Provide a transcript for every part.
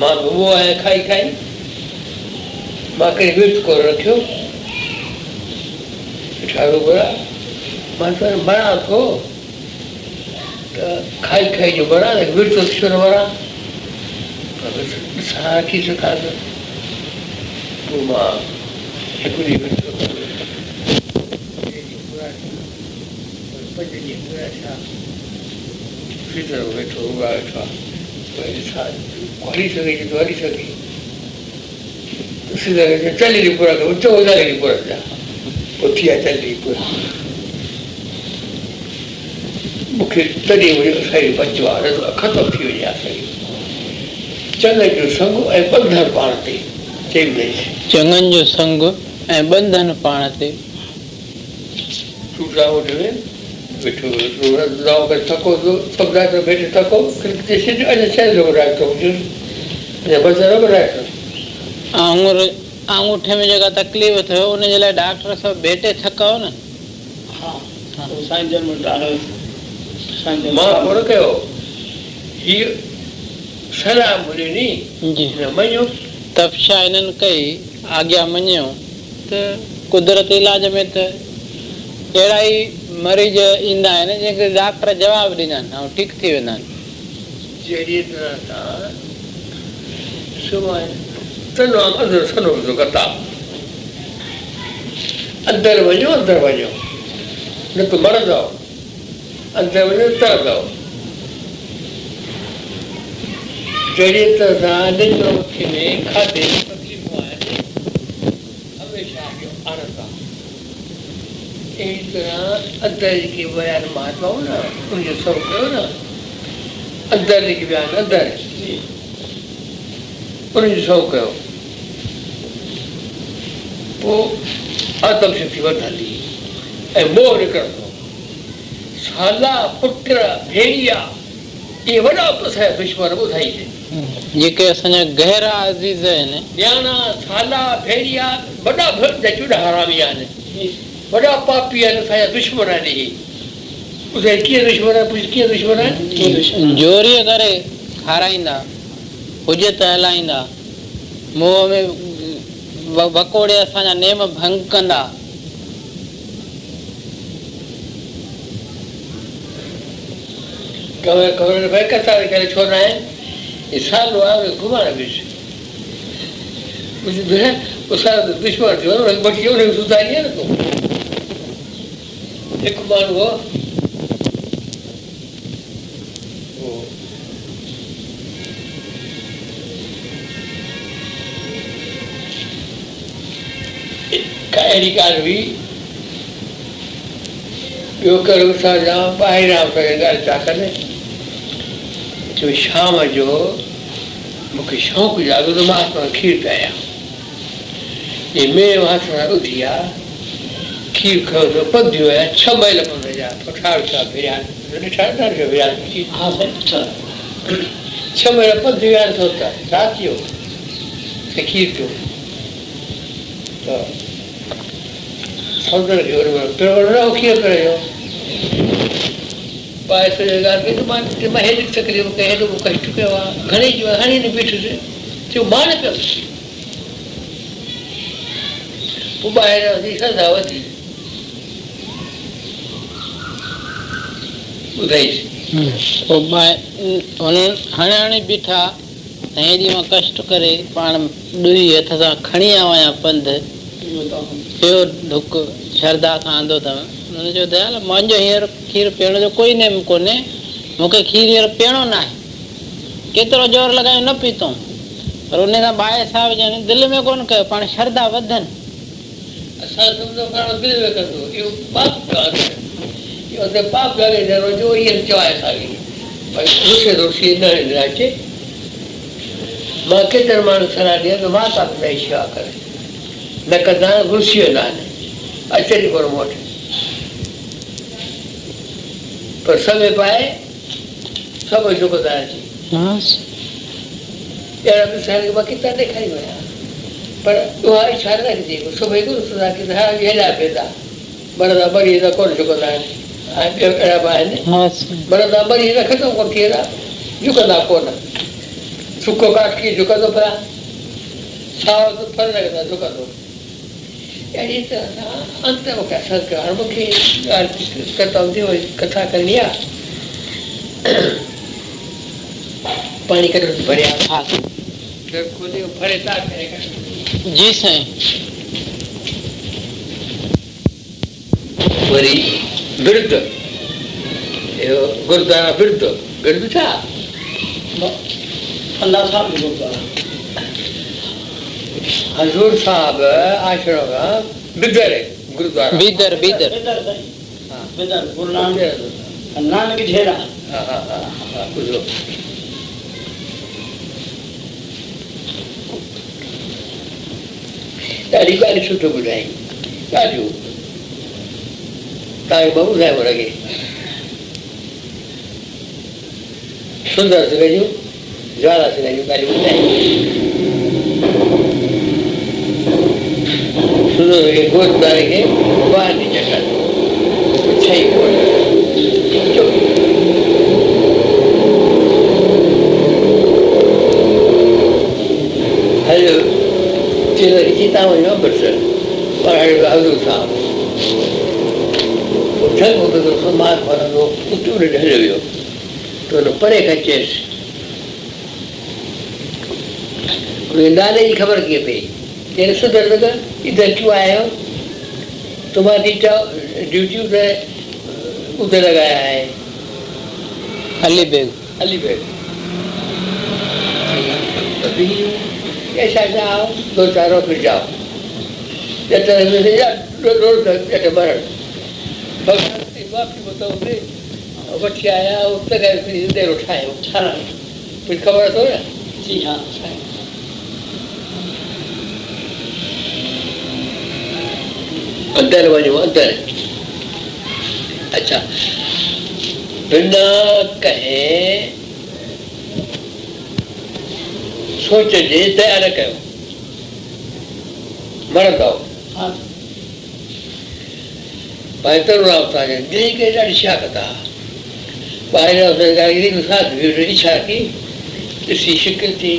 مان گهمو آهيان کائي کائي. مان ڪڏهن ورت ڪونه رکيو. ٺاهيو گهرا مان ته بڻا ٿو ته کائي کائي جو بڻا ورت ڇو نه وڻا ڏسان رکي سگهان ته پوءِ مان هڪ ڏينهن ورت. پنج ڏينهن ٿيا فڪر ويٺو اگا ويٺو آهي وري ڏسان هلي سگهي ته هلي سگهي چاليهه ڏينهن پورا ڪيو چوڏهن ڏينهن پورا ٿيا پوءِ ٿي ويا چاليهه ڏينهن پورا مون کي تڏهن وري اسان جي ته ختم ٿي وڃي آهي چڱن جو سنگ ۽ ٻنڌڻ پاڻ تي چئي ٻڌائيسين چڱن جو سنگ ۽ ٻنڌن پاڻ تي. تون گانو وٽ گانو ۾ ٿڪو رات جو ويٺي ٿڪو سڌو اڃا ڇهه جو ٿو هجي آڱر آڱوٺي ۾ جيڪا تڪليف ٿيو ان جي لاءِ ڊاڪٽر سڀ ڀيٽي ٿڪائو نه مان ڪونه ڪيو. هيءَ صلاح ني جي. هن مڃو تپشا انهن ڪئي آگيا مڃيو. ته قدرت علاج ۾ ته اهڙا ئي مريض ايندا آهن جنهن کي ڊاڪٽر جواب ڏيندا آهن ۽ ٺيڪ ٿي ويندا آهن. جهڙي طرح سان اندر جو وڃو اندر وڃو. نه ته مرندو. اندر وڃو ترندو. جهڙي طرح سان اٿي ۾ کاڌي تڪليفون آهن هميشه جو آنند آهي اندر جيڪي ويا آهن مهاتمائون نه ان جو سڀ ڪيو نه اندر جيڪي ويا آهن اندر ان جو سڀ ڪيو پوءِ آتم شڪتي وڌندي ۽ موهه نڪرندو سالا پٽ ڀيڙيا اهي وڏا اسان جا دشمن ٻڌائيندي جيڪي اسان جا گهرا عزيز آهن نياڻا سالا ڀيڙيا وڏا چوڙا هرامي آهن وڏا پاپي آهن اسان جا دشمن آهن اهي ٻڌائي ڪيئن دشمن آهي پڇ ڪيئن دشمن آهن جوريءَ ڪري کارائيندا حجت هلائيندا موهه ۾ وڪوڙي اسان جا نيم ڀنگ ڪندا ڪور ڪور ڀائي ڪٿا ڪري ڇو نه آهي سالو آهي گهمڻ اسان دشمن ٿيو بچي ويو هن کي سڌاري آهي نه تون हो का अहिड़ी ॻाल्हि हुई ॿियो करो असां जाम ॿाहिरां करे ॻाल्हि था कनि जो शाम जो मूंखे शौक़ु जाॻो त माँ खीर पियाँ हे मेव हथ सां उथी आहे کير ته پڌيو آهي ڇهه ميل پنڌ جا سال ڀيريا ڏٺا نه ڀيريا ڇهه ميل پنڌ ويا ٿو ته ڇا ٿيو ته کير پيو ته سمنڊ کي وري وري پيو نه کير پيو پائي سڄو ڳالهه ڪئي ته مان چيو، مان هيڏي تڪليف ڪئي هيڏو ڪشٽ ڪيو آهي گهڻي جو آهي، هاڻي نه بيٺس چيو مان نه پيس پوءِ ٻاهر وڌي سدا وڌي ॿुधाईसि पोइ ॿाहिरि हुननि हाणे हाणे बीठा ऐं हेॾी माँ कष्ट करे पाण ॾुही हथ सां खणी आयो आहियाँ पंधु पियो डुक श्रद्धा सां आंदो अथव हुननि चयो दयाल मुंहिंजो हींअर खीरु पीअण जो कोई नेम कोन्हे मूंखे खीरु हींअर पीअणो न आहे केतिरो ज़ोर लॻायो न पीतो पर उन सां बाहि साहिब जन दिलि में कोन कयो पाण श्रद्धा वधनि So the popular there was always choice again. But दूसरे दूसरे न राज्य माँ के दरमान सरा दिया तो माँ का अपना सेवा करे न कदा गुस्से ना ने अचरी पर मोट पर समय पाए सब जो कदा जी यार अपने शहर के बाकी कितना देखा ही मैं पर वहाँ इशारा कर देखो सुबह को सुधा की धारा ये ला बेदा बड़ा बड़ी कौन जो कदा जी बड़ा नंबर ये रखे तो उनकी ना झुका ना को ना सुखो काट के झुका दो पड़ा साव तो फल लगता झुका दो यार ये तो अंत में क्या संस्कार में कि कथा होती हो कथा कर लिया पानी का भरे हाथ भरे तार करेगा जी सर विरुद्ध गुरुद्वारा विरुद्ध विरुद्ध था? अल्लाह साहब गुरुद्वारा। हजूर साहब आश्रम बिदर है गुरुद्वारा। बिदर बिदर बिदर गुरु नानक झेरा ॾाढी ॻाल्हि सुठो ॿुधाई ॾाढियूं તારે બહુ સાહેબ લાગે સુંદર સુરેજું જ્વાલા સુરેજું કાલે ઉઠાય સુંદર કે ગોળ તારીખે બહારની ચક્કર થઈ ગોળ હેલો ચેલો ચિંતા હોય ન પડશે પણ હવે સારું સારું ಚೆಕ್ ಹೋಗಬೇಕು ಮಾರ್ಕ್ ಬರೋದು ಉತ್ತುಂಡು ಹೇಳಿವೆಯೋ तो परे का चेस वृंदाने जी खबर किए पे तेरे से दर्द का इधर क्यों आए हो तुम्हारी ड्यूटी उधर उधर लगाया है अली बेग अली बेग अभी ऐसा जाओ दो चारों फिर जाओ जब तक रोड तक मरण भगवान की माफी बताओ दे बच्चे आया उसने गए फिर देर उठाए उठा फिर खबर तो ना जी हाँ अंदर वञो अंदर अच्छा बिना कहे सोचजे दया न कयो मरंदव ترڻاو توهان جي ٻئي کي ڏاڍي ڇا ڪندا ٻاهر ساٿ اڇا ڪه ڏسي شڪل ٿي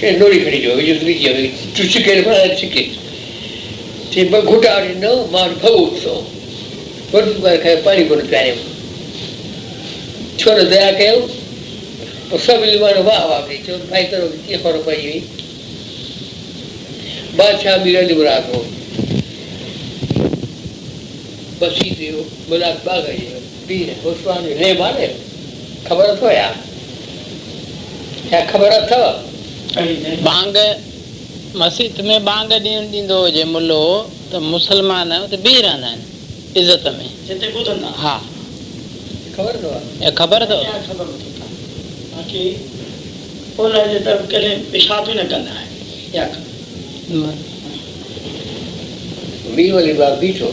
ڪي نوڙي کڻي جو يڌ ڪه هئي تون شڪي بنا شڪي تي به گهٽا ڏنو مان ٿو وڏي بار کان پاڻي ڪونه پياريو ڇو نه ديا ڪيو پوءِ سڀ ماڻهو واهه واهه ڪئي چيو ڀائي ترو ڪيئن خبر پئي هئي بادشاهه به رنگ مراد هو بسي ٿيو ملاڪ باغ پير اسمان لي ماني خبر اٿو يا ڇا خبر اٿو بانگ مسجد ۾ بانگ ڏيڻ ڏيندو هجي ملو ته مسلمان اتي بيهه رهندا آهن عزت ۾ جتي ٻڌندا ها خبر اٿو خبر اٿو باقي ان جي طرف ڪڏهن پيشاب ئي نه ڪندا آهن يا ويهه والي بات بيٺو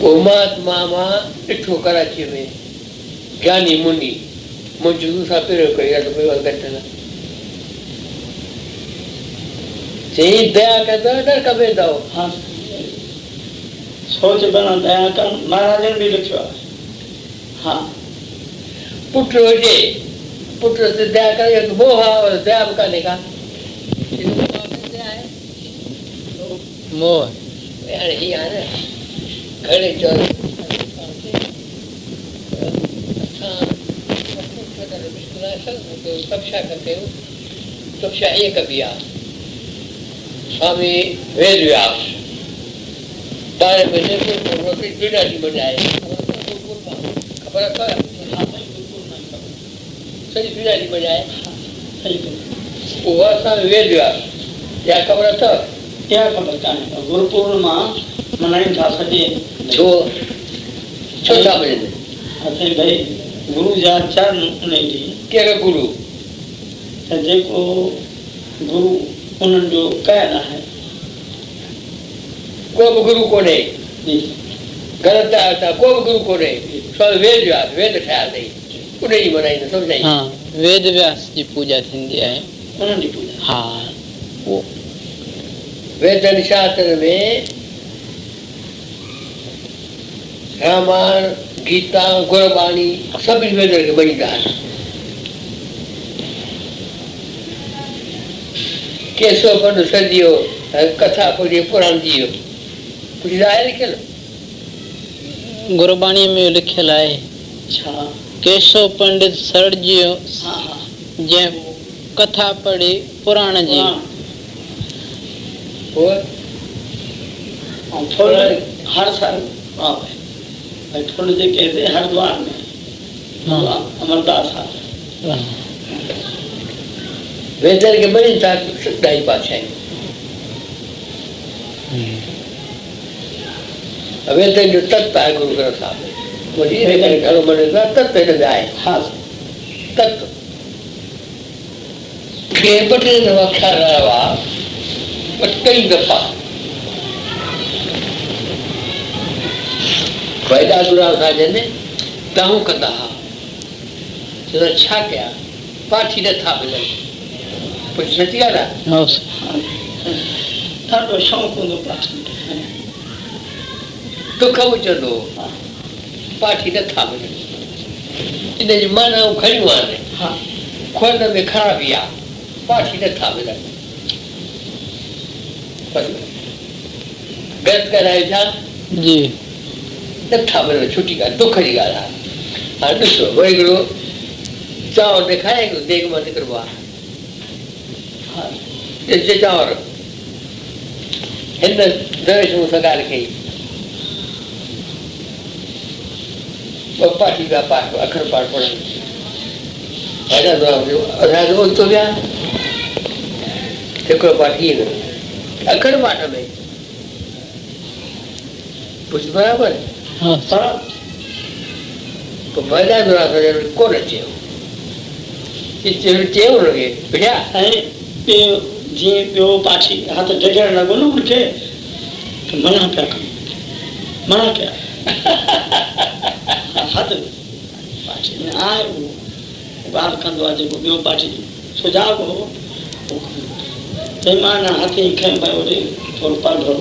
પરમાત્મામાં ઈઠો કરાચી મેં જ્ઞાની મુનિ મને જુદું સાપી રહ્યો કરી આટલું કોઈ વાત કરતા જેની દયા કરતા ડર કબે દાવ સોચ બના દયા કર મહારાજે બી લખ્યો હા પુત્ર होजे पुत्र से दया करे तो वो हाँ और दया करने का मोह यार ही आ रहा है घड़े जाए कक्षा करते हो कक्षा एक अभ्यास स्वामी वेद व्यास तारे बजे को पूर्वक पीड़ा जी बनाए खबर। हाँ, कर सही पीड़ा जी बनाए वो हाँ, असां वेद व्यास या खबर अथव क्या खबर कान्हे गुरुपूर्ण माँ મનાઈ જા શકીએ છો છોટા પડે અસે ભાઈ ગુરુ જા ચાર નહીં કેરે ગુરુ जेको गुरु? उन्हनि जो कयल आहे को बि गुरु कोन्हे ग़लति आहे त को बि गुरु कोन्हे वेद जो आहे वेद ठहियलु अथई उन जी मल्हाईंदा सम्झाई। हा वेद व्यास जी हाँ, पूॼा थींदी आहे। उन्हनि जी पूॼा हा। उहो वेद शास्त्र में رامائڻ گيتا گرباڻي سڀني ويدن کي مڃيندا آهن ڪيسو پنڊ سديو ڪٿا پڙهي پراڻ جي ويو ڪجهه آهي لکيل گرباڻيءَ ۾ لکيل آهي ڇا ڪيشو پنڊت سرجيو جنهن ڪٿا پڙهي پراڻ جي. پوءِ هر سال भटकुल जी कहते हरिद्वार में। हाँ। तो अमरदास हाँ। वेदर के बड़ी ताकतदायी भाषाएँ वेदर जो तत्व है गुरु ग्रंथ साहब वो धीरे धीरे घरों में रहता तत्व में आए। हाँ। तत्व। केवट रवा बट कई दफ़ा। वैदा गुरा था जन तव्हां कंदा हुआ चवंदा छा कया पाठी नथा मिलनि कुझु सची ॻाल्हि आहे हा ॾाढो शौक़ु हूंदो पाठ दुख विझंदो हा पाठी नथा मिलनि इन नथा मिलनि छुटी ॻाल्हि दुख जी ॻाल्हि आहे हाणे ॾिसो वरी हिकिड़ो चांवर ॾेखारे हिकिड़ो देग माँ निकिरबो आहे ॾिसजे चांवर हिन दरेश मूंसां ॻाल्हि कई ॿ पाठी पिया पाठ, अखर पाठ पढ़नि उल्टो विया हिकिड़ो पाठ इएँ कयो अखर पाठ में कुझु बराबरि ڪونه ۽ ٻيو جيئن ٻيو لڳو نه هن کي ته منا پيا ڪن منا ڪيا هٿ پاٺي ۾ آهي اهو ڳالهه ڪندو آهي جيڪو ٻيو پاٺي سجهاءُ هو مهمان هٿ کني پيو ٿورو پڙهو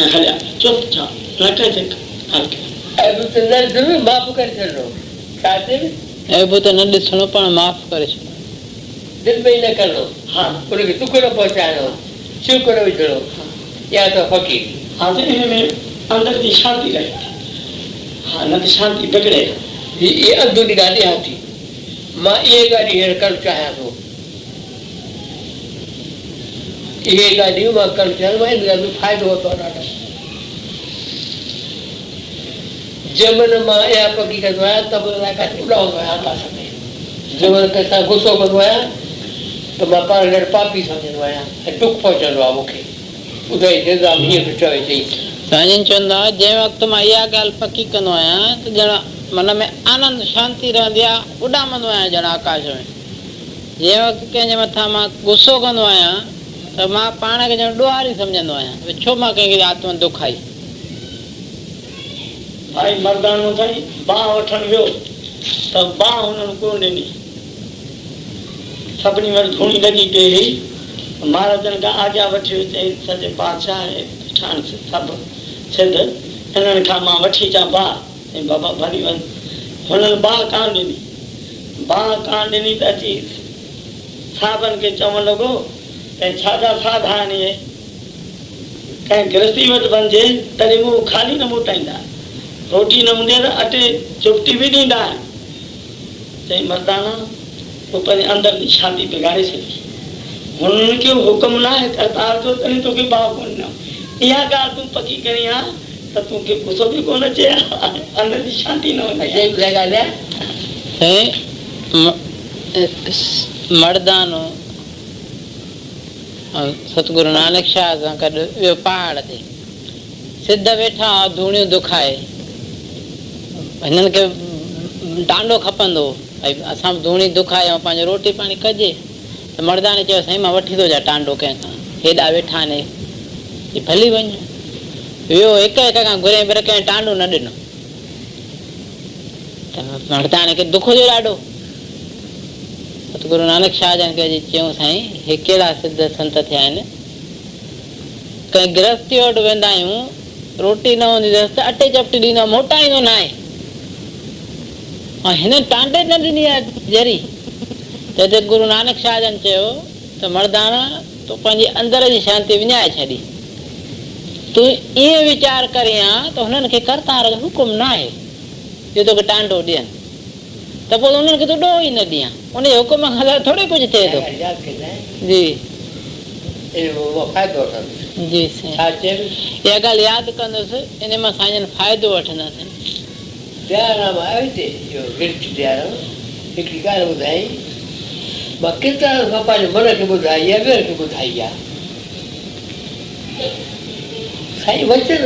खंड ऐं हलिया चुपचाप न हल्के ऐं बि न ज़रूरु माफ़ करे छॾिणो छा चए ऐं त न ॾिसणो पाण माफ़ करे छॾियो दिलि में ई न करिणो हा। उनखे दुख न पहुचाइणो छिक न विझणो या त फ़क़ीर। हा त इन में अंदर जी शांती रहे हा न त शांति बिगड़े। इहे अंदरूनी ॻाल्हि ॾियाँ थी माँ इहे ॻाल्हियूं हींअर करणु चाहियाँ थो اهي ڳالهيون مان ڪرڻ چاهيان ٿو ان ڳالهه ۾ فائدو ورتو آهي ڏاڍو جنهن مهل مان اها پڪي ڪندو آهيان ته به الائي ڪٿي اڏائيندو آهيان آڪاش ۾ جنهن مهل ڪنهن سان غصو ڪندو آهيان ته مان پاڻ کي پاپي سمجهندو آهيان ۽ دک پهچندو آهي مون کي ٻڌائي نظام هيئن به چوي چئي سائين چوندا جنهن وقت مان اها ڳالهه پڪي ڪندو آهيان ته ڄڻ من ۾ آنند شانتي رهندي آهي اڏامندو آهيان ڄڻ آڪاش ۾ جنهن وقت ڪنهن جي مٿان مان غصو ڪندو آهيان مان پاڻ کي ڄڻ ڏهاري سمجهندو آهيان ڇو مان ڪنهن کي آتما دکائي ڀائي مردانو تائين باهه وٺڻ ويو ته باهه هنن ڪونه ڏني. سڀني وٽ ڌوڻي لڳي پئي هئي مهاراجن کان آگيا وٺي چئي سڄي بادشاهه سڀ سنڌ هنن کان مان وٺي اچان باهه. ۽ بابا ڀلي وڃ. هنن باهه ڪانه ڏني. باهه ڪانه ڏني ته اچي صاحبن کي چوڻ لڳو छाजा साध आहिनि कंहिं गृहस्थी वटि वञिजे तॾहिं मूं ख़ाली न मोटाईंदा रोटी न हूंदी आहे त अटे चुपटी बि ॾींदा आहिनि चई मर्दाना पोइ पंहिंजे अंदरि जी शादी बिगाड़े छॾी हुननि खे हुकुम न आहे करतार जो तॾहिं तोखे भाउ कोन ॾिनो इहा ॻाल्हि तूं पकी करी आहे त तोखे गुसो बि कोन अचे। अंदरि जी शांती न ॿुधाए ॻाल्हि आहे मर्दानो सतगुरु नानक शाह सां गॾु वियो पहाड़ ते। सिध वेठा हुआ, धूणियूं दुखाए। हिननि खे टांडो खपंदो भई असां बि धूणी दुखाए ऐं पंहिंजो रोटी पाणी कजे। त मर्दाने चयो साईं माँ वठी थो अचां टांडो कंहिंखां। हेॾा वेठा आहिनि भली वञ। वियो हिक हिक खां घुरे पर कंहिं टांडो न ॾिनो। त मर्दाने खे दुख हुयो ॾाढो। ستگرو نانڪ شاهه جن کي اڄ چيون سائين هي ڪهڙا سڌ سنت ٿيا آهن. ڪنهن گرهستي وٽ ويندا آهيون روٽي نه هوندي اٿس ته اٽي چپٽي ڏيندو موٽائيندو نه آهي. ۽ هن ٽانڊي نه ڏني آهي جري ته هتي گرو نانڪ شاهه جن چيو ته مردانا تون پنهنجي اندر جي شانتي وڃائي ڇڏي. تون ائين ويچار ڪري ته هنن کي ڪرتار جو حڪم نه آهي جو توکي ٽانڊو ڏين ته پوءِ انهن کي تون ڏوهه ئي نه ڏيان ان جي حڪم کان سواءِ ٿوري ڪجهه ٿئي ٿو جي جي سائين اها ڳالهه ياد ڪندس ان مان سائين جن فائدو وٺنداسين هڪڙي ٻڌائي مان ڪيترا پنهنجي من کي ٻڌائي آهي ٻڌائي آهي سائين وچن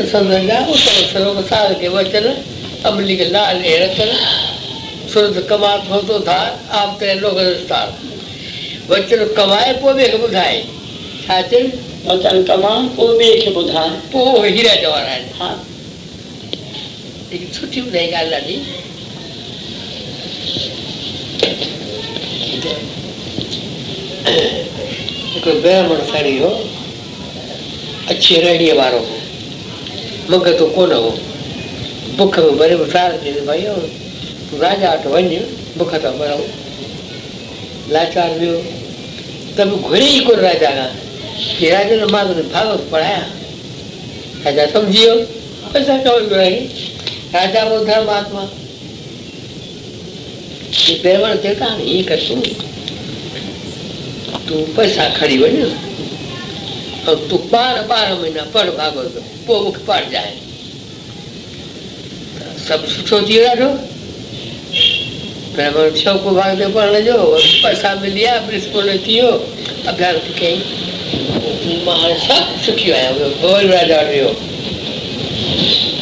ڪي وچن لال رتن سرت ڪما ٿو ٿا آپ تيري لوگ رستار. وچن ڪمائي پوءِ ٻئي کي ٻڌائي. ڇا چئن وچن ڪما پوءِ ٻئي کي ٻڌائي. پوءِ هيرا جواهر آهن. ها. ليڪن سٺي ٻڌائي ڳالهه ڏاڍي. هڪڙو برهمڻ کڻي هو اڇي رهڻيءَ وارو هو. منگتو ڪونه هو. بک ۾ ڀري سار چئي ڀئي राजा तो वन मुख तो लाचार हो तब घुरे को राजा का कि राजा ने मार भागवत पढ़ाया। राजा तुम जियो ऐसा राजा वो धर्म आत्मा ये देवर देता नहीं कर तू। तू पैसा खड़ी बन और तू बार बार महीना पढ़ भागवत पोख पढ़ जाए। सब सोचिए राजा। ٿي برهمڻ شوق ڀاڳوت پڙهڻ جو پئسا ملي ويا پرنسپال ٿي ويو اڀياس ڪيئين مان هاڻي سڀ سکي آهيان وري راجا ويو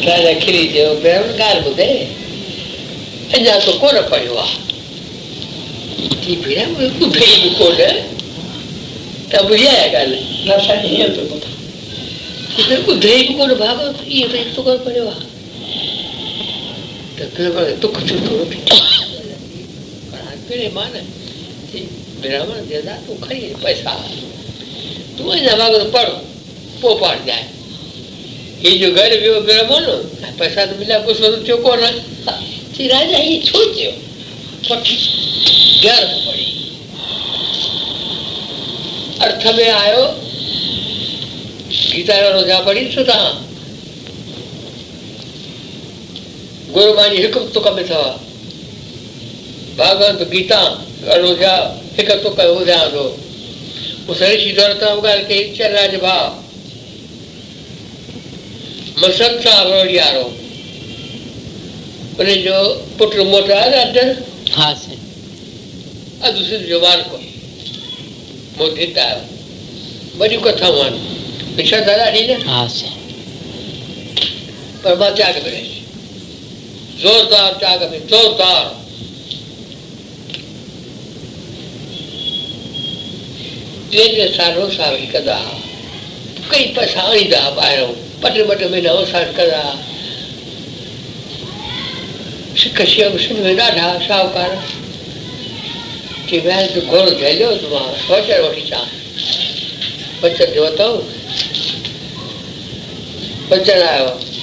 راجا کلي چيو برهمڻ ڳالهه ٻڌي اڃا تو ڪونه پڙهيو آهي ڪه ڀيڻ ٻڌئي به ڪونه ته ٻڌي آهي ڳالهه نه سائين هيئن ٿو ٻڌائي ٻڌي به ڪونه ڀاڳوت اهو ته تو ڪونه پڙهيو آهي 그래가 또 그쪽 돌아.비죠. 학교에 많은 ब्राह्मण देता तो खरीद पैसा तू जमा करो पढ़ो वो पढ़ जाए ये जो घर भी वो ब्राह्मण पैसा तो मिला कुछ स्वरूप चो कौन है राजा ये छोड़ दो ग्यारह तो पड़ी अर्थ में आयो गीता रोजा पड़ी तो था गुरुबाणी हिकु तुक में अथव भागवत गीता रोज़ा हिकु तुक ॿुधायां थो। उस ऋषि दौर तां ॻाल्हि कई चल राज भाउ मसक सां रोड़ियारो उनजो पुटु मोटो आहे अधु हा साईं। अधु सिंध जो वार मार्को मोटी त आयो वॾियूं कथाऊं आहिनि पिछा दादा ॾी न? हा साईं। पर माँ त्याग रहियुसि زوردار تياڳ ۾ زوردار. ٽي ٽي سال اوساري ڪندا هئا ڪئي پئسا آڻيندا هئا ٻاهرون ٻه ٽي ٻه ٽي مهينا اوسار ڪندا. سک شيو سنڌ ۾ ڏاڍا شاهوڪار چئي مهل تون گهوڙو جهليو ته مان سوچر وٺي اچان بچن جو اٿو بچن آيو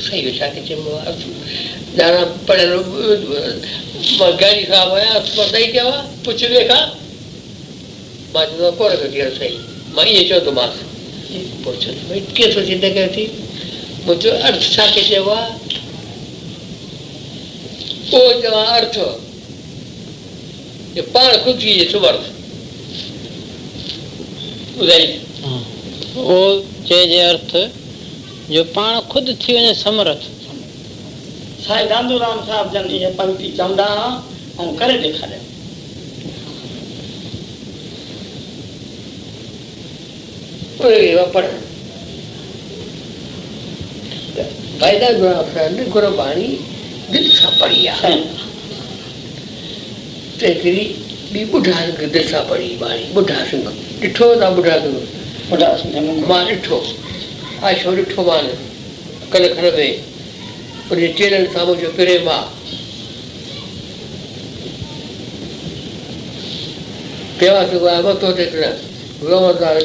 शैलशाखेच्यामुळं जाणं पडेल. मग्गाली खा मया स्पर्धाही तेव्हा? पुचले का? माझं नाव कोरग गेलं साई मग याच्या होतो मास पोचत इतके स्वचिंता करते मग म्हणजे तो अर्थशाखे जेव्हा ओ हो, जेव्हा अर्थ. ते पाळ खूप घ्यायचो अर्थ उदाई ओ जे जे अर्थ جو پاڻ خود ٿي وڃي سمرٿ. سائين گانڌورام صاحب جن اهي پنڪت چوندا هئا ۽ ڪري ڏيکاريا. پڙهه فائدا گڻ گرباڻي دل سان پڙهي آهي. ته هڪڙي ٻي ٻڍا سنگهه دل سان پڙهي باڻي ٻڍا سنگهه ڏٺو توهان ٻڍا سنگهه مان ڏٺو آشو ڏٺو مان ڪل کڻ ۾ ان چيلن سان منهنجو پريم آهي سنگهه آهي مٿو تي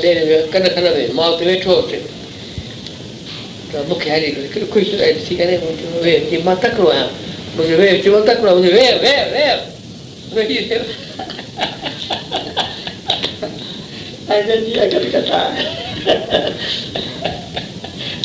ڏيري ۾ ڪن کڻ ۾ مان هتي ويٺو هئس ته مون کي هلي ڪري خوش ڏسي ڪري مان تڪڙو آهيان منهنجو ويهه چيو تڪڙو منهنجو ويهه ويهه ويهه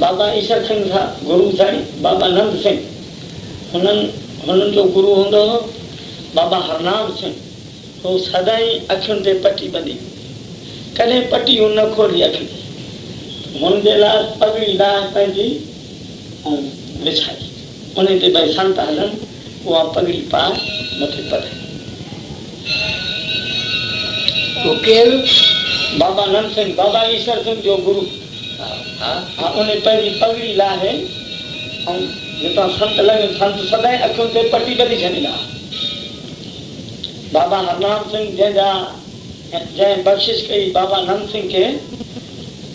بابا ايشور سنگهه سان گرو سائين بابا نند سنگهه هنن هنن جو گرو هوندو هو بابا هرنام سنگهه هو سدائين اکين تي پٽي ٻڌي ڪڏهن پٽيون نه کولي اکيون هن جي لاءِ پڳڙي لاءِ پنهنجي وڇائي. ان تي ڀئي سنت هلن اها پڳڙي پا مٿي پڙهي ڪير؟ بابا نند سنگهه بابا ايشور سنگهه جو گرو ها ان پنهنجي پڳڙي لاهي ۽ جتان سنت لڳي سنت سدائين اکين تي پٽي ٻڌي ڇڏيندا بابا هرنام سنگهه جنهن جا جنهن بخشش ڪئي بابا نند سنگهه کي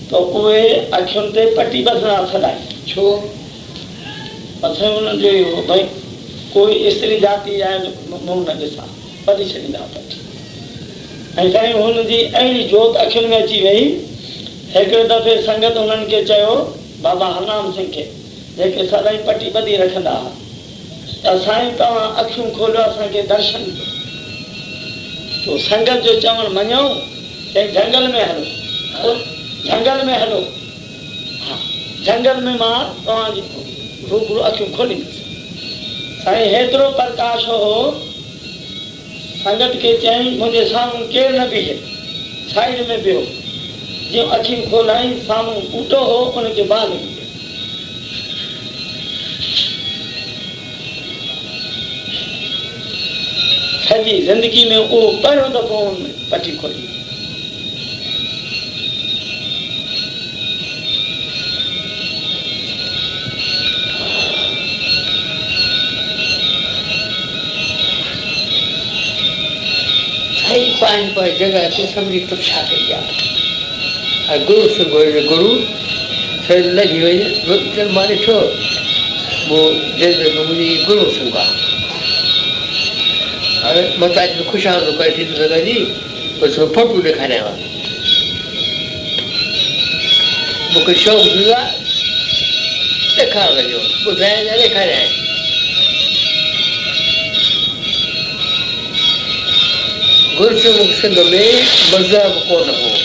ته اهي اکين تي پٽي ٻڌندا سدائين ڇو مٿي هنن جو اهو ڀئي ڪوئي استري جاتي آهي منهن نه ڏسان ٻڌي ڇڏيندا پٽي ۽ سائين هن جي اهڙي جوت اکين ۾ اچي وئي هڪڙي دفعي سنگت هنن کي چيو بابا هرنام سنگهه کي جيڪي سدائين پٽي ٻڌي رکندا هئا ته سائين توهان اکيون کوليو اسان کي درشن ڏيو. سنگت جو چوڻ مڃو چئي جنگل ۾ هلو جنگل ۾ هلو. ها جنگل ۾ مان توهان جي روبرو اکيون کوليندس سائين هيترو پرڪاش هو سنگت کي چيئين منهنجي سامهون ڪير نه بيهي سائيڊ ۾ بهو جيئن اکيون کولائي سامهون ٻوٽو هو ان کي باهه لڳي سڄي زندگي ۾ اهو پهريون دفعو پٽي کولي. پائين پر جڳهه تي سڀني تپڇا ڪئي آهي گرو جو گرو لڳي وئي مان ڏٺو منهنجي گرو سنگهه آهي مان توهان کي خوش آهيان ڪري ٿي سگهان جي. پوءِ ٿورو فوٽو ڏيکاريانو مون کي شوق ٿيندو آهي ڏيکارڻ جو. ٻڌايان ڏيکاريان گرسنه سنڌ ۾ مذهب ڪونه هو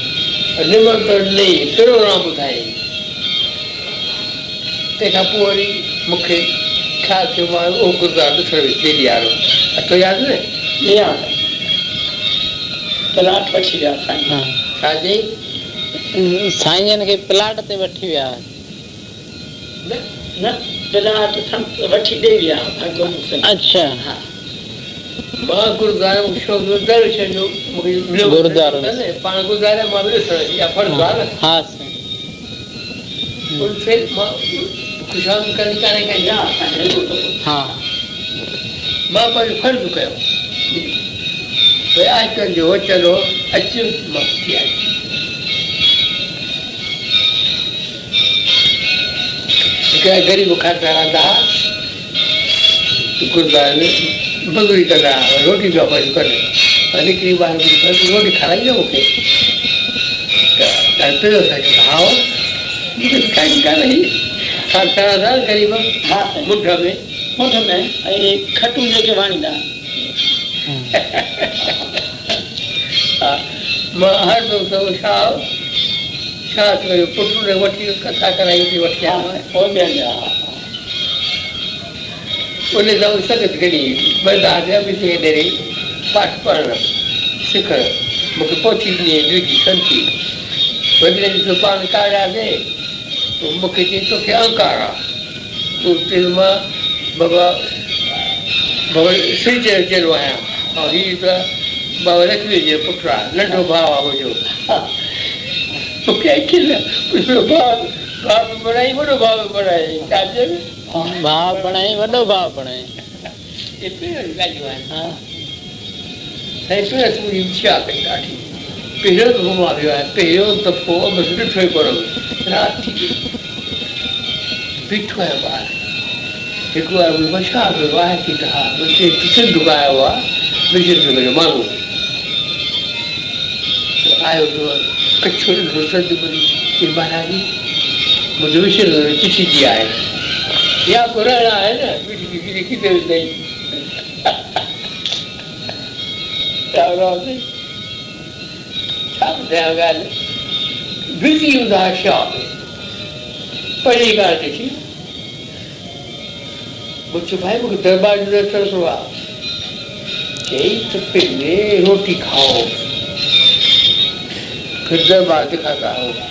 نمنترڻ ڏيئي ڪهڙو رام ٻڌائي تنهن کان پوءِ وري مون کي خيال ٿيو؟ مان اهو گردوارو ڏسڻ ويس ڊيلي وارو اٿو ياد نه ليا پلاٽ وٺي ويا سائين. ها. ڇا چئي؟ سائين جن کي پلاٽ تي وٺي ويا. نه نه پلاٽ وٺي ڏيئي ويا اڇا. ها مان گردواري ۾ شوق درشن جو مون کي مليو گردوارو پاڻ گردواري مان به ڏسڻ اها فرض آهي نه ها سائين انسي مان خشام ڪرڻي ڪانهي ڪئي ها مان پنهنجو فرض ڪيو ڀئي آجڪل جو چلو اچ مان ٿي آيس هڪڙا غريب کاتا رهندا هئا گردواري ۾ मज़ूरी कंदा हुआ रोटी पिया पंहिंजो करे ऐं निकिरी ॿाहिरि वञी करे रोटी खाराईंदो मूंखे त तव्हां पियो था चयो हा मूंखे काई कान हुई खाता रहंदा ग़रीब हा साईं मुंड में मुठ में ऐं खटू जेके वाणींदा हा मां हर ان سان سنگت کڻي بردار به ٿئي ڏيري پاٺ پڙهڻ سکڻ مون کي پهچي ڏني ڏٺي سنتي وڏي ڏسو پاڻ ڪاڙهياسين پوءِ مون کي چئي توکي اهنڪار آهي تون چيو مان بابا بابا شري چرڻ چيو آهيان ۽ هيءَ ته بابا لڪشمي جو پٽ آهي ننڍو ڀاءُ آهي منهنجو مون کي ڀاءُ به بڻائي وڏو ڀاءُ به بڻائي چئب ڀاءُ بڻائي وڏو ڀاءُ بڻائي هي پهريون ڳالهيون آهن ها. سائين پهريون منهنجي اڇا ڪئي ڏاڍي. پهريون دفعو مان ويو آهيان پهريون دفعو بس ڏٺو ئي ڪونه رات ٿي بيٺو آهيان ٻاهر هڪ بار مون کي ڇا ڪيو؟ آهي ڪه ها هتي سنڌ ڳايو آهي. وجي جو ماڻهو آيو تو ڪڇو ڏٺو سد ڪه مهاراج منهنجو وشيه چٺي جي آهي या पुराना है ना बिजली बिजली की ज़रूरत नहीं राम राम जी सब ध्यान गाल बिजली उदाशा में पहली गाल देखी। मुझे भाई, मुझे दरबार दर्शन हुआ यही तो पहले रोटी खाओ। फिर दरबार दिखाता होगा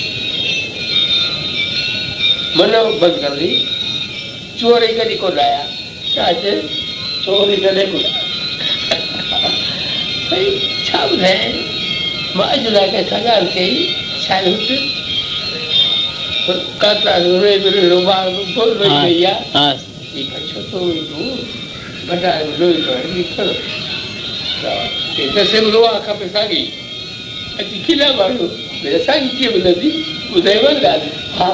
बंद कर दी चोरी कधी कोण राया त्याचे चोरी कधी कोण छाप रे माझ्या काय सगळ्यां काही साहित्य काता रे बिरे रोबा बोल रे या हाँ एक छोटो तू बड़ा लोई कर दी कर ते तसे तो लोआ का पे सागी अति किला बाळू बेसांगी केवलती उदयवर गाली हाँ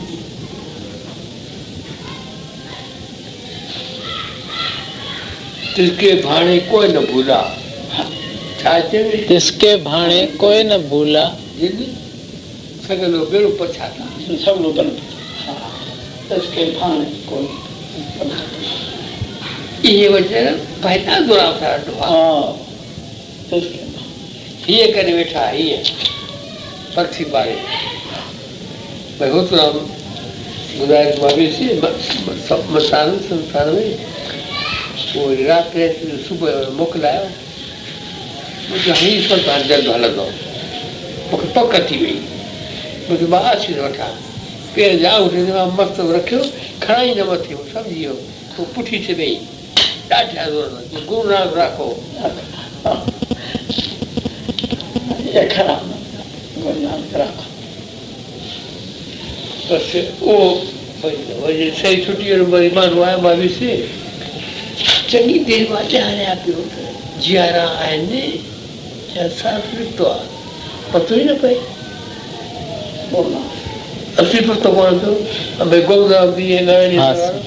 तिसके भाणे कोई न भूला तिसके भाणे कोई न भूला सगलो बेरो पछाता लोग बन तिसके भाणे कोई ये वचन पहला दुरा था हाँ ये करे बैठा ही है पक्षी बारे मैं हो तो हम गुजारिश माफ़ी से मसान संसार में پوءِ رات جو صبح جو موڪلايو منهنجو هيءَ سنسٿان جلد هلندو مون کي پڪ ٿي وئي مون کي مان آشيش وٺان پير جا اٺي مان مست رکيو کڻائي نه مٿي سمجهي ويو پوءِ پٺي وئي ڏاڍا زور گرو نانڪ راکو بس اهو وري صحيح ڇٽي وارو ماڻهو آيو مان ويس ચંગી દેર માટે આને આપ્યો હતો. જ્યારે આને સાંસ્કૃત પતરી ને ભાઈ? બોલો. અસ્તિત્વ તો કોણ હતું? અમે ગોગદાવતી એ નરેન્દ્રમાં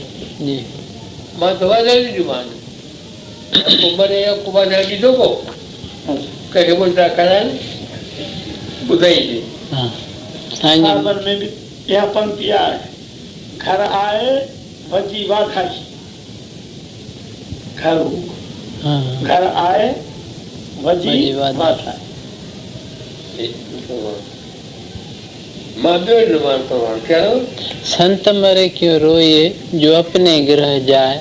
દવા લઈ લીધું માન કુંભારે કુંભાર રાખી દો કહો કઈ ખબર કરાય બુધાઈ દે ખરા આએ વજી વા घर आए भजी वाखाई घर हाँ आए ॾिनोमांनि तव्हां कहिड़ो संत मरे क्यों रोए जो अपने ग्रह जाए?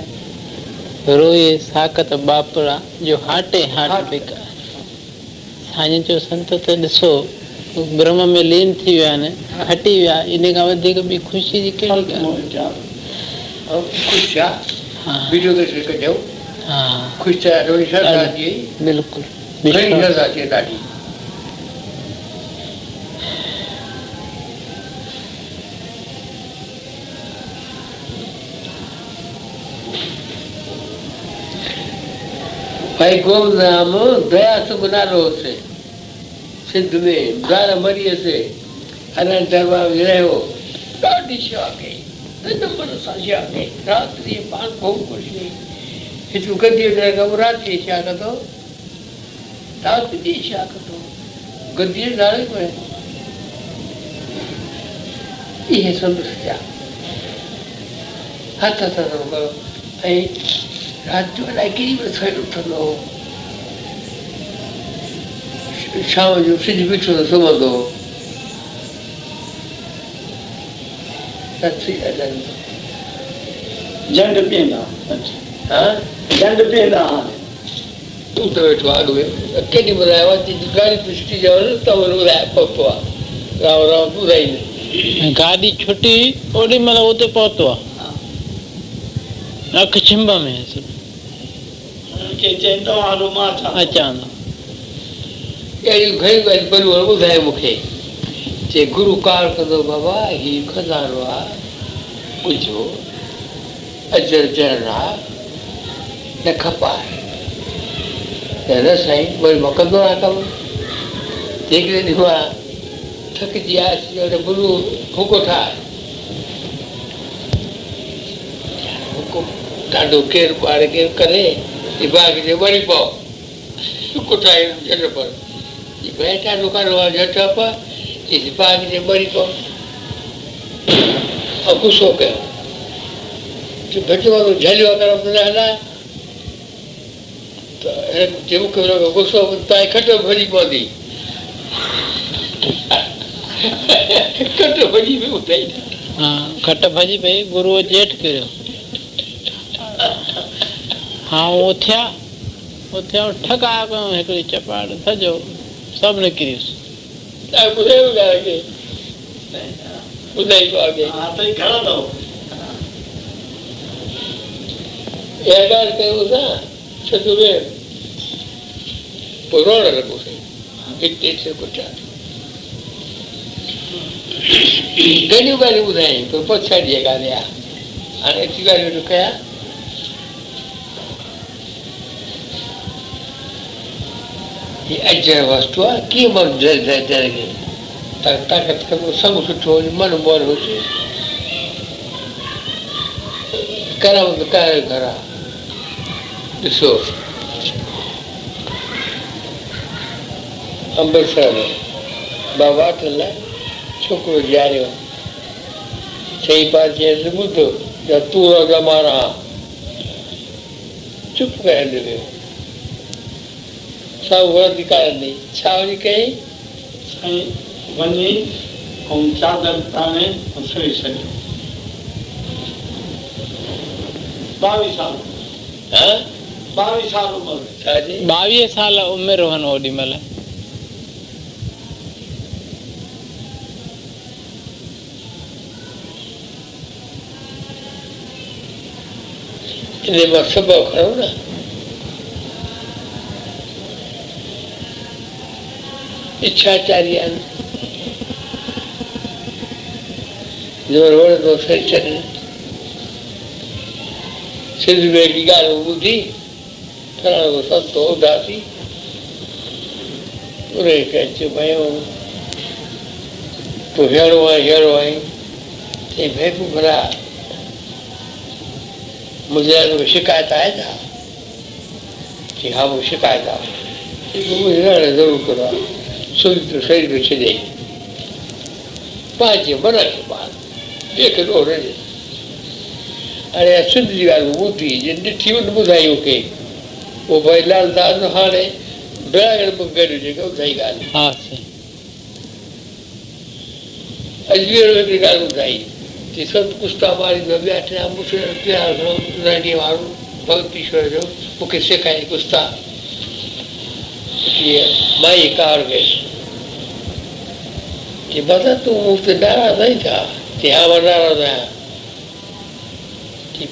रोए साकत बापरा जो हाटे हाट हाट। बेकार जो संत त ॾिसो ब्रह्म में लीन थी विया आहिनि हटी विया इन खां वधीक ॿी ख़ुशी जी कहिड़ी ॻाल्हि خوش خوش ٿيا شرڌا اچي بلڪل گهڻي شرڌا اچي ڏاڍي ڀائي گومڌام ديا سک نالو هسي سنڌ ۾ دوار مريءَ سي اننت درٻار ۾ رهيو ڏاڍي ڪئي ڌن من سان شيوا ڪئي رات پاڻ خوب ڪجهه ڪئي هتي گديءَ رکو رات جي شيوا ڪندو گديءَ نالي ۾ اهي سندس ٿيا هٿ هٿ ڪرو ۽ رات جو الائي ڪيڏي مهل سويل اٿندو هو شام جو سڄ بيٺو سمهندو هو جهنڊ ها جهنڊ پيندا تون ته ويٺو آهي ۾ ڪيڏي مهل آيو آهي گاڏي پڇٽي چيو ته ٻڌائي پهتو آهي رام رام ٻڌائيندي گاڏي ڇٽي اوڏي مهل اتي پهتو آهي اک ڇمب ۾ چون توهان مان اچان اهڙيون گهڻيون ڳالهيون وري ٻڌائي مون کي چئي گرو ڪار ڪندو بابا هيءُ خزانو آهي ٻجهو اجر چڙهڻ آهي نه کپائي ته نه سائين وري مان ڪندو آهيان ڪم جيڪڏهن ڏٺو آهي ٿڪجي چيو ته گرو هڪو ٺاهي حڪم ڏاڍو ڪير ٻار ڪير ڪري باغ جي وري پئو هڪو ٺاهي جهٽ پر بيٺا دڪان وارا جهٽ پر باغ جي وري پئو ۽ غصو ڪيو گهٽ وارو جهليو نه هلائي ته جي مون کي لڳو غصو توهان جي کٽ ڀڄي پوندي کٽ ڀڄي به ٻڌائي ها کٽ ڀڄي پئي گروءَ ڄيٺ ڪريو ها اٿيا اٿيا ٺڪا ڪيون هڪڙي چپاٽ سڄو سڀ نڪريس ٻڌايو ٻڌائي پيو اڳي ڪيون Secondo puoi provare la cosa, che te sei bocciato. ઘણી વાર એવું થાય તો પછાડીએ કાલે આ અને શિવાજી કયા ये अजय वस्तु की मन जाएगी ताकत करो सब कुछ हो मन मोर हो करम कर घरा ڏسو امرتسر ۾ بابا اٽل ڇوڪرو ڄاريو چئي پاسي ٻڌو ته تون زمانا چپ ڪري هلي ويو سڀ وردي ڪارن ڇا وري ڪئي سائين وڃي ۽ چادر تاڻي سئي ڇڏيو ٻاويهه سال ॿावीह साल उमिरि। ॿावीह साल उमिरि हुअनि ओॾी महिल इन माँ सबबु खणो न। इच्छाचारी आहिनि ज़ोर वणे थो सही छॾनि सिंध में हिकिड़ी ॻाल्हि ॿुधी खराब संतो उदासी रेखाचे भयो तो हेडवाय हेडवाय ते भेकू भरा मुजरात में तो शिकायत आए था। कि हाँ वो शिकायत आ मुजरात तो ज़रूर करा। सूर्य शरीर में छिदे पाँच बरस बाद एक रो रहे। अरे अशुद्ध दीवार बुद्धि जिन जीवन बुधाई के پوءِ ڀئي لالداس هاڻي ٻيڙا گڏ گڏ هجي ٻڌائي ڳالهه ها سائين اجمير ۾ هڪڙي ڳالهه ٻڌائي ڪه سنت ڪستا ماريندو ٻيا ٽيا مٺ پيار رڻيءَ وارو ڀڳت ايشور جو مون کي سيکاريئين ڪستا ڪيئن مائي ڪار گئي ڪه بتا تون مون تي ناراض آئي ڇا ڪه ها مان ناراض آهيان ڪه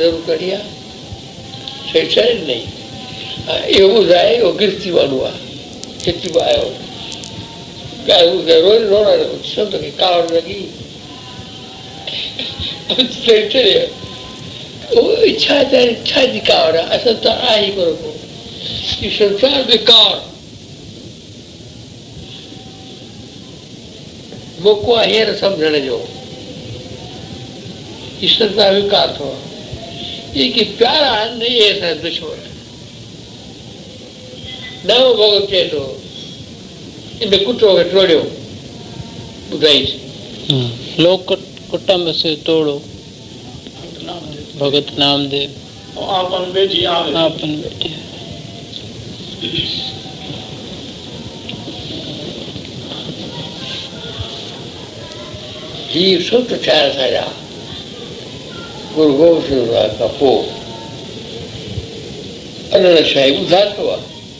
ضرور آهي એવું જાય ઓગીરતીવાનું આ આવ્યો કાયું રોજ શું તો કે કાળ લગી है इच्छा है ये प्यारा ॾह இந்த குற்றோக டோடியோ ரைட் लोग कुटुंब से तोड़ो भगत नामदेव आपन बेटी आपन बेटी सब तो चार सजा गुरु गोविंद का को अनल साहिब उधार हुआ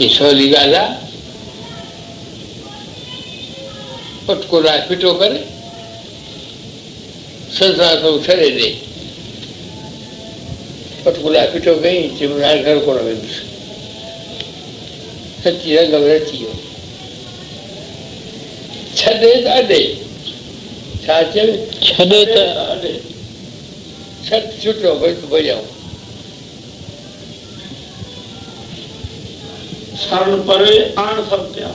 किशोरी लाला उसको राजपीट होकर संसार से तो उठे दे। उसको राजपीट गई चिमराय घर को रविंद्र सच्ची गवरती हो। छदे दादे। छाचे छदे दादे। छत छुट हो तो भजाओ سال پري آڻ سڀ پيا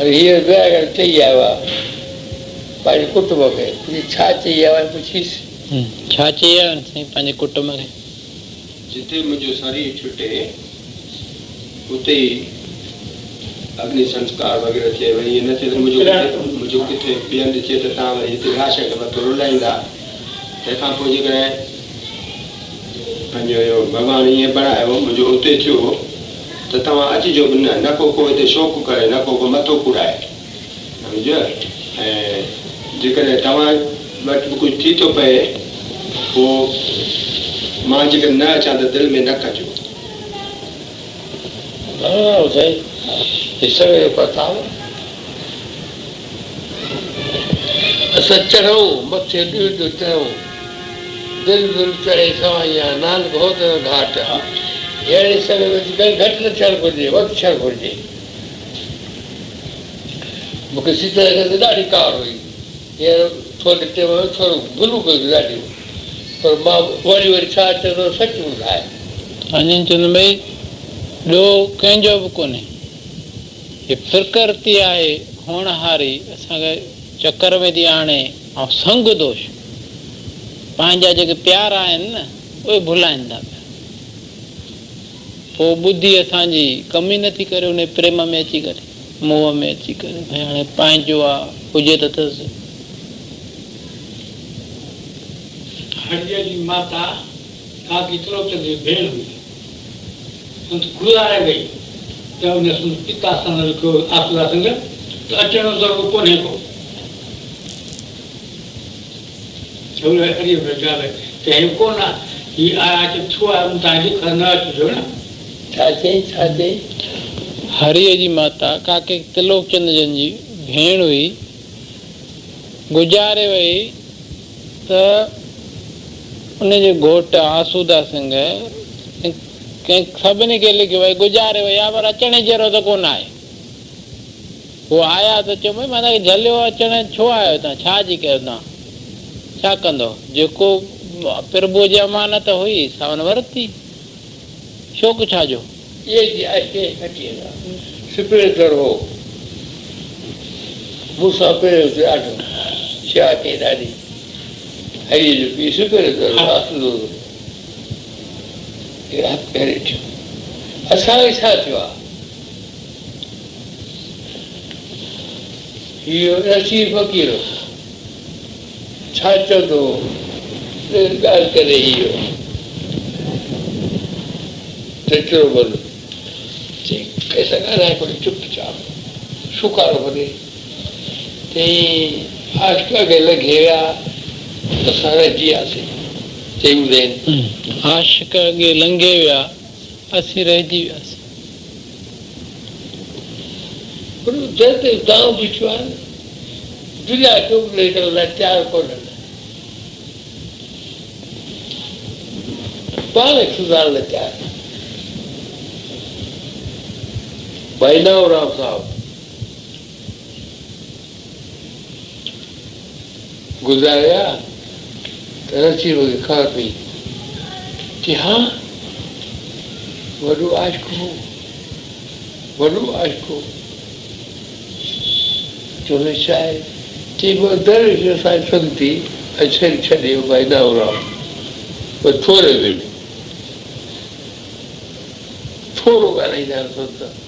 اري هيءَ ديا ڪري چئي آيو آهي پنهنجي ڪٽنب کي تنهنجي ڇا چئي آيو آهي پڇيس همم، ڇا چئي آيو سائين پنهنجي ڪٽنب کي جتي منهنجو شرير ڇٽي اتي ئي اگني سنسڪار وغيره ٿئي وري ائين نه ٿئي ته منهنجو ڪٿي منهنجو ڪٿي ٻين ڏٺي ته توهان وري هتي لاش کي مٿو رلائيندا تنهن کان پوءِ جيڪڏهن پنهنجو اهو ڀڳوان ائين بڻايو منهنجو اتي ٿيو ته توهان اچجو به نه نه ڪو ڪو هتي شوڪ ڪري نه ڪو ڪو مٿو سمجهو ۽ جيڪڏهن توهان وٽ به ڪجهه ٿي ٿو پئي پوءِ مان جيڪر نه اچان ته دل ۾ نه ڪجو اسان چڙهون مٿي چڙهون دل دل سوائين آهي نانڪ گهاٽ समय में कई घटि न थियणु घुरिजे वधि थियणु घुरिजे मूंखे सीधे ॾाढी कार हुई हींअर थोरे चयो थोरो गुलू कयो ॾाढो पर माँ असांखे चकर में थी आणे ऐं संग दोष पंहिंजा जेके प्यार आहिनि न उहे भुलाइनि पोइ ॿुधी असांजी कमी नथी करे, उन प्रेम में अची करे, मोह में अची करे। भई, हाणे पंहिंजो आहे हुजे त अथसि हरिया जी माता काकी त्रोचंद जी भेण हुई। संत गुज़ारे गई। त उन संत पिता सां लिखियो आसुदा संग, त अचण ज़रूरु कोन्हे को। हरियो पियो ॻाल्हि त हे कोन आहे, हीअ आया अचे छो आहे तव्हां लिखण न अचिजो न ڇا چئي ڇا چئي هريءَ جي ماتا ڪاڪي ترلوڪچند جن جي ڀيڻ هئي گذاري وئي ته ان جي گهوٽ آسودا سنگهه ڪنهن سڀني کي لکيو گذاري وئي آهي پر اچڻ جهڙو ته ڪونه آهي. اهو آيا ته چيو ڀئي مان توهان کي جهليو اچڻ ڇو آيو توهان ڇا جي ڪيو توهان؟ ڇا ڪندو؟ جيڪو پرڀو جي امانت هئي سا هن ورتي شوق ڇا جو؟ اهي جي آهي هٽي سپريتر هو. مون سان پهريون ٿيو ڏاڍو ڇا ڪئي ڏاڍي هري جو پيءُ سپريتر آسدو پهرين ٿيو اسان کي ڇا ٿيو آهي؟ اهو رسي فقير ڇا چوندو ڳالهه ڪري اهو टेक केयर बोल कैसा गा रहा है कोई? चुपचाप। सुकार भरे ते आजका गेला घेरा? तो दसाऱ्याची असे ते उदेन आशका गेला घेव्या असे राहिजी असे पण जर गाव बिचवान जुल्या टोक लेटला त्यार कोणला बालक सुधारलं त्यार भाई नाम साहब। गुज़ारिया त रची मूंखे ख़बर पई कि हा वॾो आशिक हो। वॾो आशिक हो। चवंदो छा आहे चई दर असांजी संगती ऐं छॾे छॾे भाई नाम पर थोरे दिलि थोरो ॻाल्हाईंदा आहिनि संत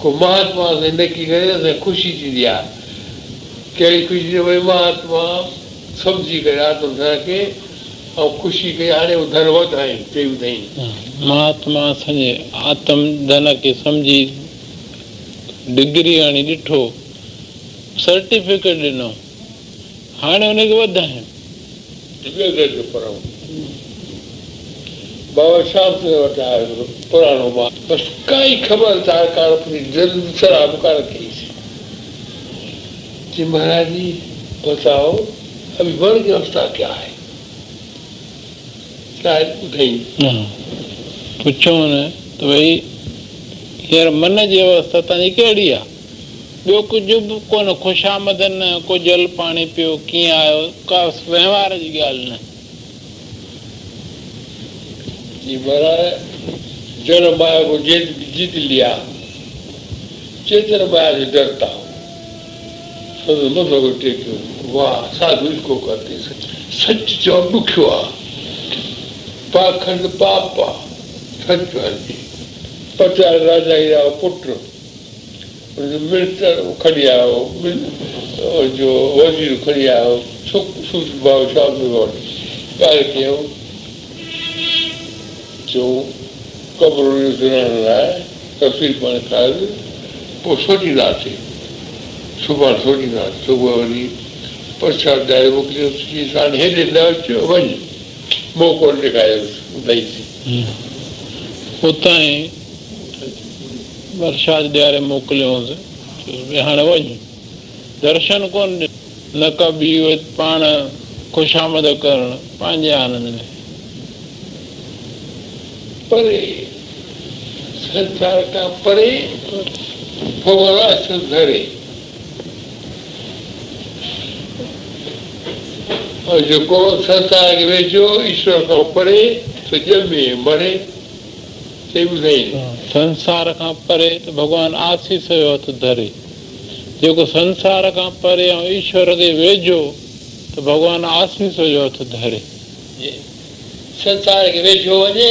ڪو مهاتما سي نيڪي ڪري خوشي ٿيندي آهي ڪهڙي خوشي ڀئي مهاتما سمجهي ڪري آتمڌن کي ۽ خوشي ڪئي هاڻي ٻڌائي مهاتما اسان جي آتم ڌن کي سمجهي ڊگري هڻي ڏٺو سرٽيفڪيٽ ڏنو هاڻي هن کي وڌايون بابا چندر وٽ آيو پراڻو مان بس ڪائي خبردار ڪانه پئي دل شراب ڪانه ڪئيسين جي مهاراج جي بتائو اڀي ڪه اوسٿا ڪيا هي شايد ٻڌائي پڇو نه ته ڀئي هينئر من جي اوسٿا توهان جي ڪهڙي آهي ٻيو ڪجهه به ڪونه خشامدن ڪو جل پاڻي پيو ڪيئن آيو ڪا وهنوار جي ڳالهه نه जी जन माया को जीत जीत लिया चेतन माया से डरता हूँ मथो टेकियो वाह साधु इसको करते सच चओ ॾुखियो आहे पाखंड पाप आहे सच हलजी पचास राजा जा पुट मिनिस्टर खणी आयो जो वज़ीर खणी आयो सुख सुख भाउ छा ॻाल्हि कयूं پوءِ سوچينداسين سڀاڻي سوچينداسين صبح پرساد ڏاڍو موڪليوسين ساڻ هيڏي نه وڃ ڏيکاريوس ٻڌائيسين اتان ئي برسات ڏياري موڪليوس هاڻي وڃ درشن ڪونه ڏنو نه ڪبي پاڻ خوشامد ڪرڻ پنهنجي آنند ۾ परे संसार खां परे भॻवान असर धरे। और जेको संसार वेझो ईश्वर खां परे सो ॼमे मरे ते ॿुधाईंदो संसार खां परे त भॻवानु आसीस जो हथु धरे। जेको संसार खां परे ऐं ईश्वर खे वेझो त भॻवानु आसीस जो हथु धरे। संसार खे वेझो वञे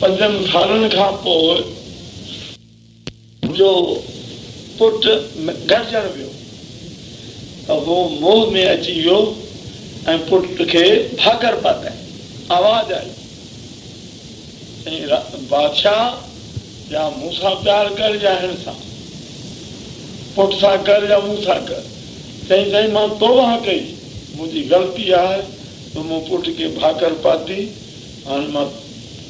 پنجن سالن کان پوءِ جو پٽ گڏجڻ ويو ته اهو موهه ۾ اچي ويو ۽ پٽ کي ڀاگر پاتائي را- بادشاهه يا مون سان پيار ڪر يا هن سان پٽ سان ڪر يا مون سان ڪر چئي چئي مان توبا ڪئي منهنجي غلطي آهي ته مون پٽ کي ڀاڪر پاتي هاڻي مان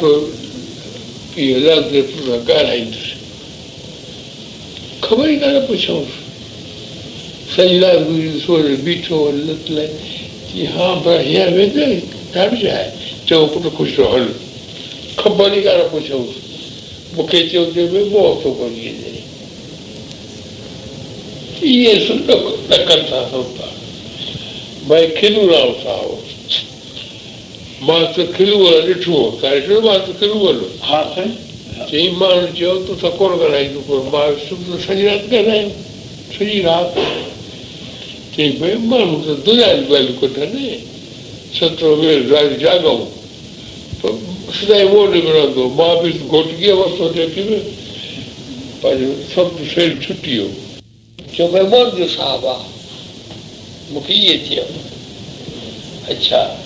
تو اهو لڳندي پٽ ڳالهائيندس خبر ئي ڪانه پڇئونس لاءِ سوري بيٺو لت لاءِ چئي ها پر هينئر ويندي ڏاڍو ڇا آهي چئو پٽ خوش رهو هل خبر ئي ڪانه پڇئونس مون کي چيو تي ڀئي موهه ٿو ڪونهي اهي سن ڏڪن ٿا سنسار ڀئي کلو رام صاحب مان ته کلو ڏٺو ڏٺو مان ته کلو وارو ها سائين. چئي ماڻهو چيو تون سان ڪونه ڳالهائيندو پر مان صبح سڄي رات ڳالهايون سڄي رات. چئي ڀئي ماڻهو ته دنيا جي ڳالهيون ڪڍن سترو ويل رات جاڳون. پر سدائين موهه نڪرندو مان به گهوٽڪيءَ ورتو ٽيڪي ۾ پنهنجو سڀ شرير ڇٽي ويو. چيو ڀئي مور جو صاحب آهي مون کي اهي چيو. اڇا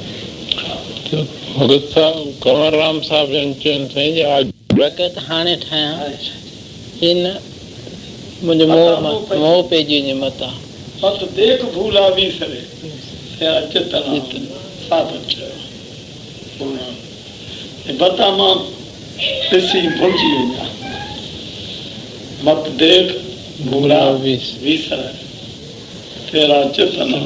ڀڳت صاحب ڪنور رام صاحب جن چون سائين برڪت هاڻي ٺاهيان هن منهنجو موهه موهه پئجي وڃي مٿان مت ديک ڀولا ثابت چيو بتا مان ڏسي ڀلجي وڃان مت ديک ڀولا وس- وسري تيرا چتنا